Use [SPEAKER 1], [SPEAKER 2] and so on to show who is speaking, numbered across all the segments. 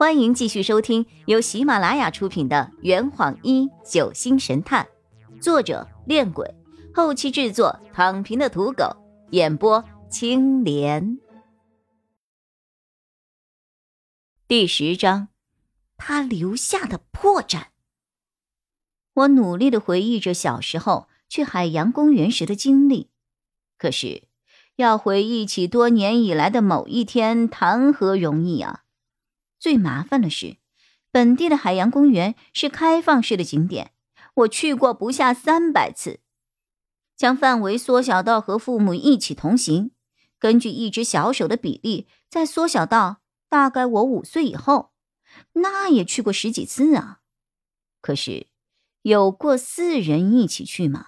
[SPEAKER 1] 欢迎继续收听由喜马拉雅出品的《圆谎一九星神探》，作者：恋鬼，后期制作：躺平的土狗，演播：青莲。第十章，他留下的破绽。我努力的回忆着小时候去海洋公园时的经历，可是要回忆起多年以来的某一天，谈何容易啊！最麻烦的是，本地的海洋公园是开放式的景点，我去过不下三百次。将范围缩小到和父母一起同行，根据一只小手的比例再缩小到大概我五岁以后，那也去过十几次啊。可是，有过四人一起去吗？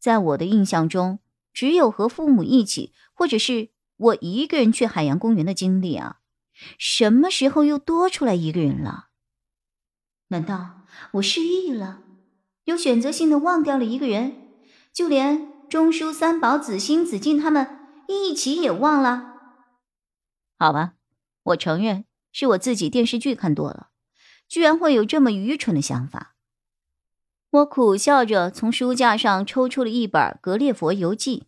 [SPEAKER 1] 在我的印象中，只有和父母一起，或者是我一个人去海洋公园的经历啊。什么时候又多出来一个人了？难道我失忆了？有选择性的忘掉了一个人，就连中书三宝子欣、子静他们一起也忘了？好吧，我承认是我自己电视剧看多了，居然会有这么愚蠢的想法。我苦笑着从书架上抽出了一本《格列佛游记》，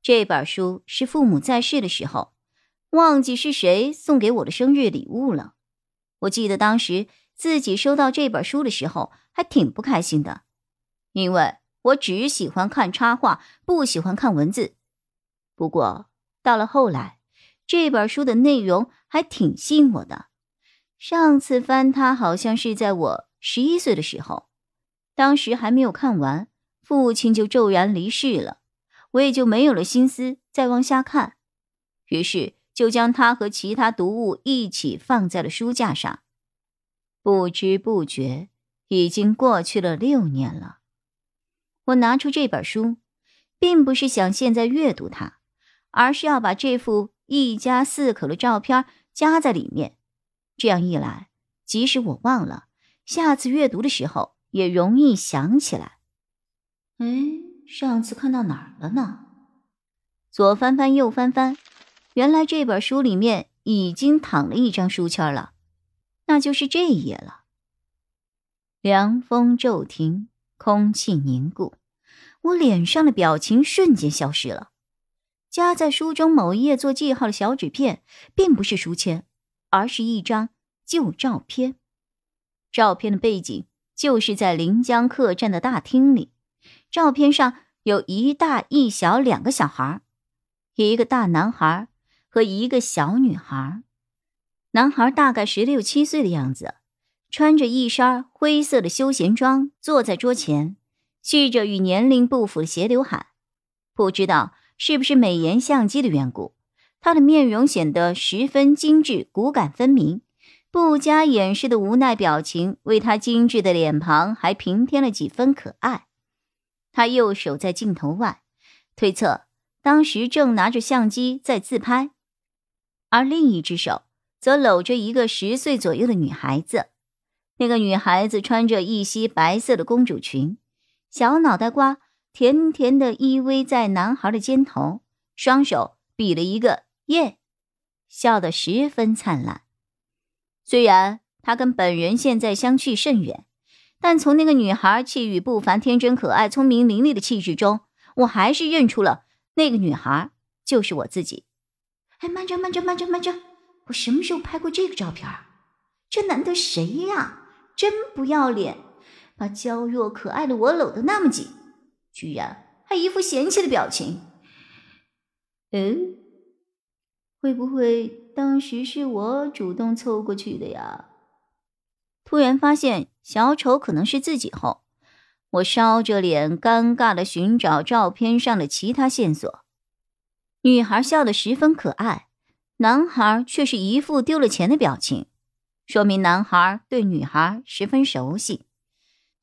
[SPEAKER 1] 这本书是父母在世的时候。忘记是谁送给我的生日礼物了。我记得当时自己收到这本书的时候还挺不开心的，因为我只喜欢看插画，不喜欢看文字。不过到了后来，这本书的内容还挺吸引我的。上次翻它好像是在我十一岁的时候，当时还没有看完，父亲就骤然离世了，我也就没有了心思再往下看。于是。就将它和其他读物一起放在了书架上，不知不觉已经过去了六年了。我拿出这本书，并不是想现在阅读它，而是要把这幅一家四口的照片夹在里面。这样一来，即使我忘了，下次阅读的时候也容易想起来。哎，上次看到哪儿了呢？左翻翻，右翻翻。原来这本书里面已经躺了一张书签了，那就是这一页了。凉风骤停，空气凝固，我脸上的表情瞬间消失了。夹在书中某一页做记号的小纸片，并不是书签，而是一张旧照片。照片的背景就是在临江客栈的大厅里，照片上有一大一小两个小孩，一个大男孩。和一个小女孩，男孩大概十六七岁的样子，穿着一身灰色的休闲装，坐在桌前，蓄着与年龄不符的斜刘海。不知道是不是美颜相机的缘故，他的面容显得十分精致，骨感分明，不加掩饰的无奈表情为他精致的脸庞还平添了几分可爱。他右手在镜头外，推测当时正拿着相机在自拍。而另一只手则搂着一个十岁左右的女孩子，那个女孩子穿着一袭白色的公主裙，小脑袋瓜甜甜的依偎在男孩的肩头，双手比了一个耶，笑得十分灿烂。虽然她跟本人现在相去甚远，但从那个女孩气宇不凡、天真可爱、聪明伶俐的气质中，我还是认出了那个女孩就是我自己。哎，慢着，慢着，慢着，慢着！我什么时候拍过这个照片？这男的谁呀？真不要脸，把娇弱可爱的我搂得那么紧，居然还一副嫌弃的表情。嗯，会不会当时是我主动凑过去的呀？突然发现小丑可能是自己后，我烧着脸，尴尬的寻找照片上的其他线索。女孩笑得十分可爱，男孩却是一副丢了钱的表情，说明男孩对女孩十分熟悉。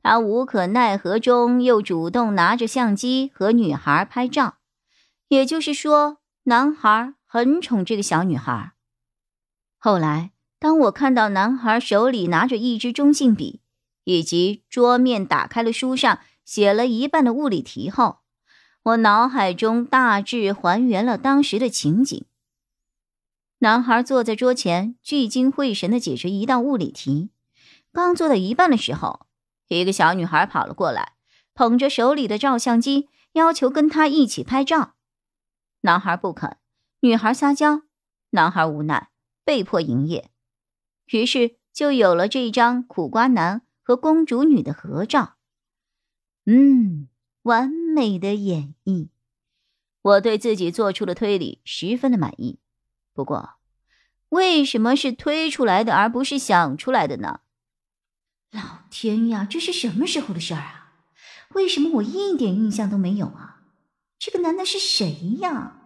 [SPEAKER 1] 他无可奈何中又主动拿着相机和女孩拍照，也就是说，男孩很宠这个小女孩。后来，当我看到男孩手里拿着一支中性笔，以及桌面打开了书上写了一半的物理题后，我脑海中大致还原了当时的情景。男孩坐在桌前，聚精会神的解决一道物理题。刚做到一半的时候，一个小女孩跑了过来，捧着手里的照相机，要求跟他一起拍照。男孩不肯，女孩撒娇，男孩无奈，被迫营业。于是就有了这张苦瓜男和公主女的合照。嗯，完美的演绎，我对自己做出的推理十分的满意。不过，为什么是推出来的而不是想出来的呢？老天呀，这是什么时候的事儿啊？为什么我一点印象都没有啊？这个男的是谁呀？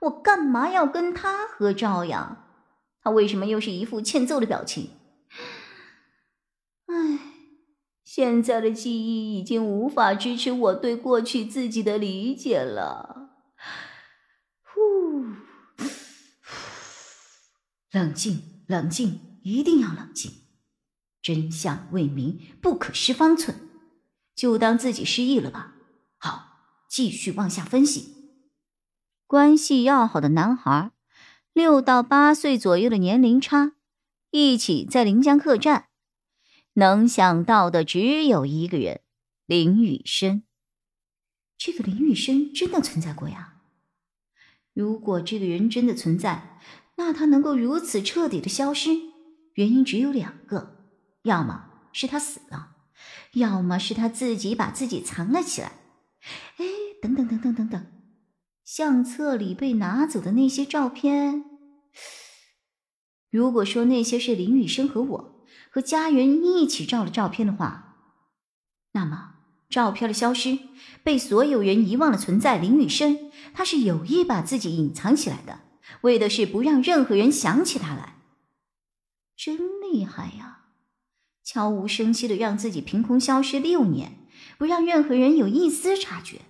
[SPEAKER 1] 我干嘛要跟他合照呀？他为什么又是一副欠揍的表情？唉，现在的记忆已经无法支持我对过去自己的理解了。呼冷静，冷静，一定要冷静。真相未明，不可失方寸。就当自己失忆了吧。好，继续往下分析。关系要好的男孩，六到八岁左右的年龄差，一起在临江客栈。能想到的只有一个人，林雨生。这个林雨生真的存在过呀？如果这个人真的存在，那他能够如此彻底的消失，原因只有两个：要么是他死了，要么是他自己把自己藏了起来。哎，等等等等等等，相册里被拿走的那些照片，如果说那些是林雨生和我和家人一起照的照片的话，那么照片的消失，被所有人遗忘的存在，林雨生他是有意把自己隐藏起来的。为的是不让任何人想起他来，真厉害呀！悄无声息的让自己凭空消失六年，不让任何人有一丝察觉。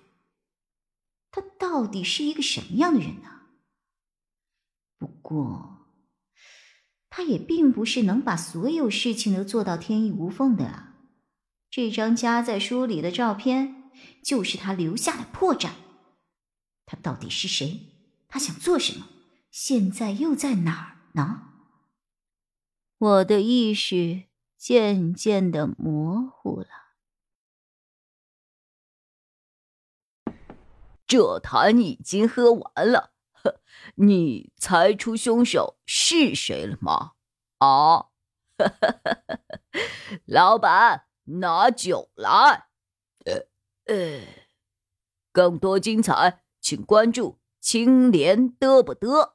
[SPEAKER 1] 他到底是一个什么样的人呢？不过，他也并不是能把所有事情都做到天衣无缝的啊。这张夹在书里的照片，就是他留下的破绽。他到底是谁？他想做什么？现在又在哪儿呢？我的意识渐渐的模糊了。
[SPEAKER 2] 这坛已经喝完了，你猜出凶手是谁了吗？啊，老板，拿酒来。呃呃，更多精彩，请关注青莲嘚不嘚。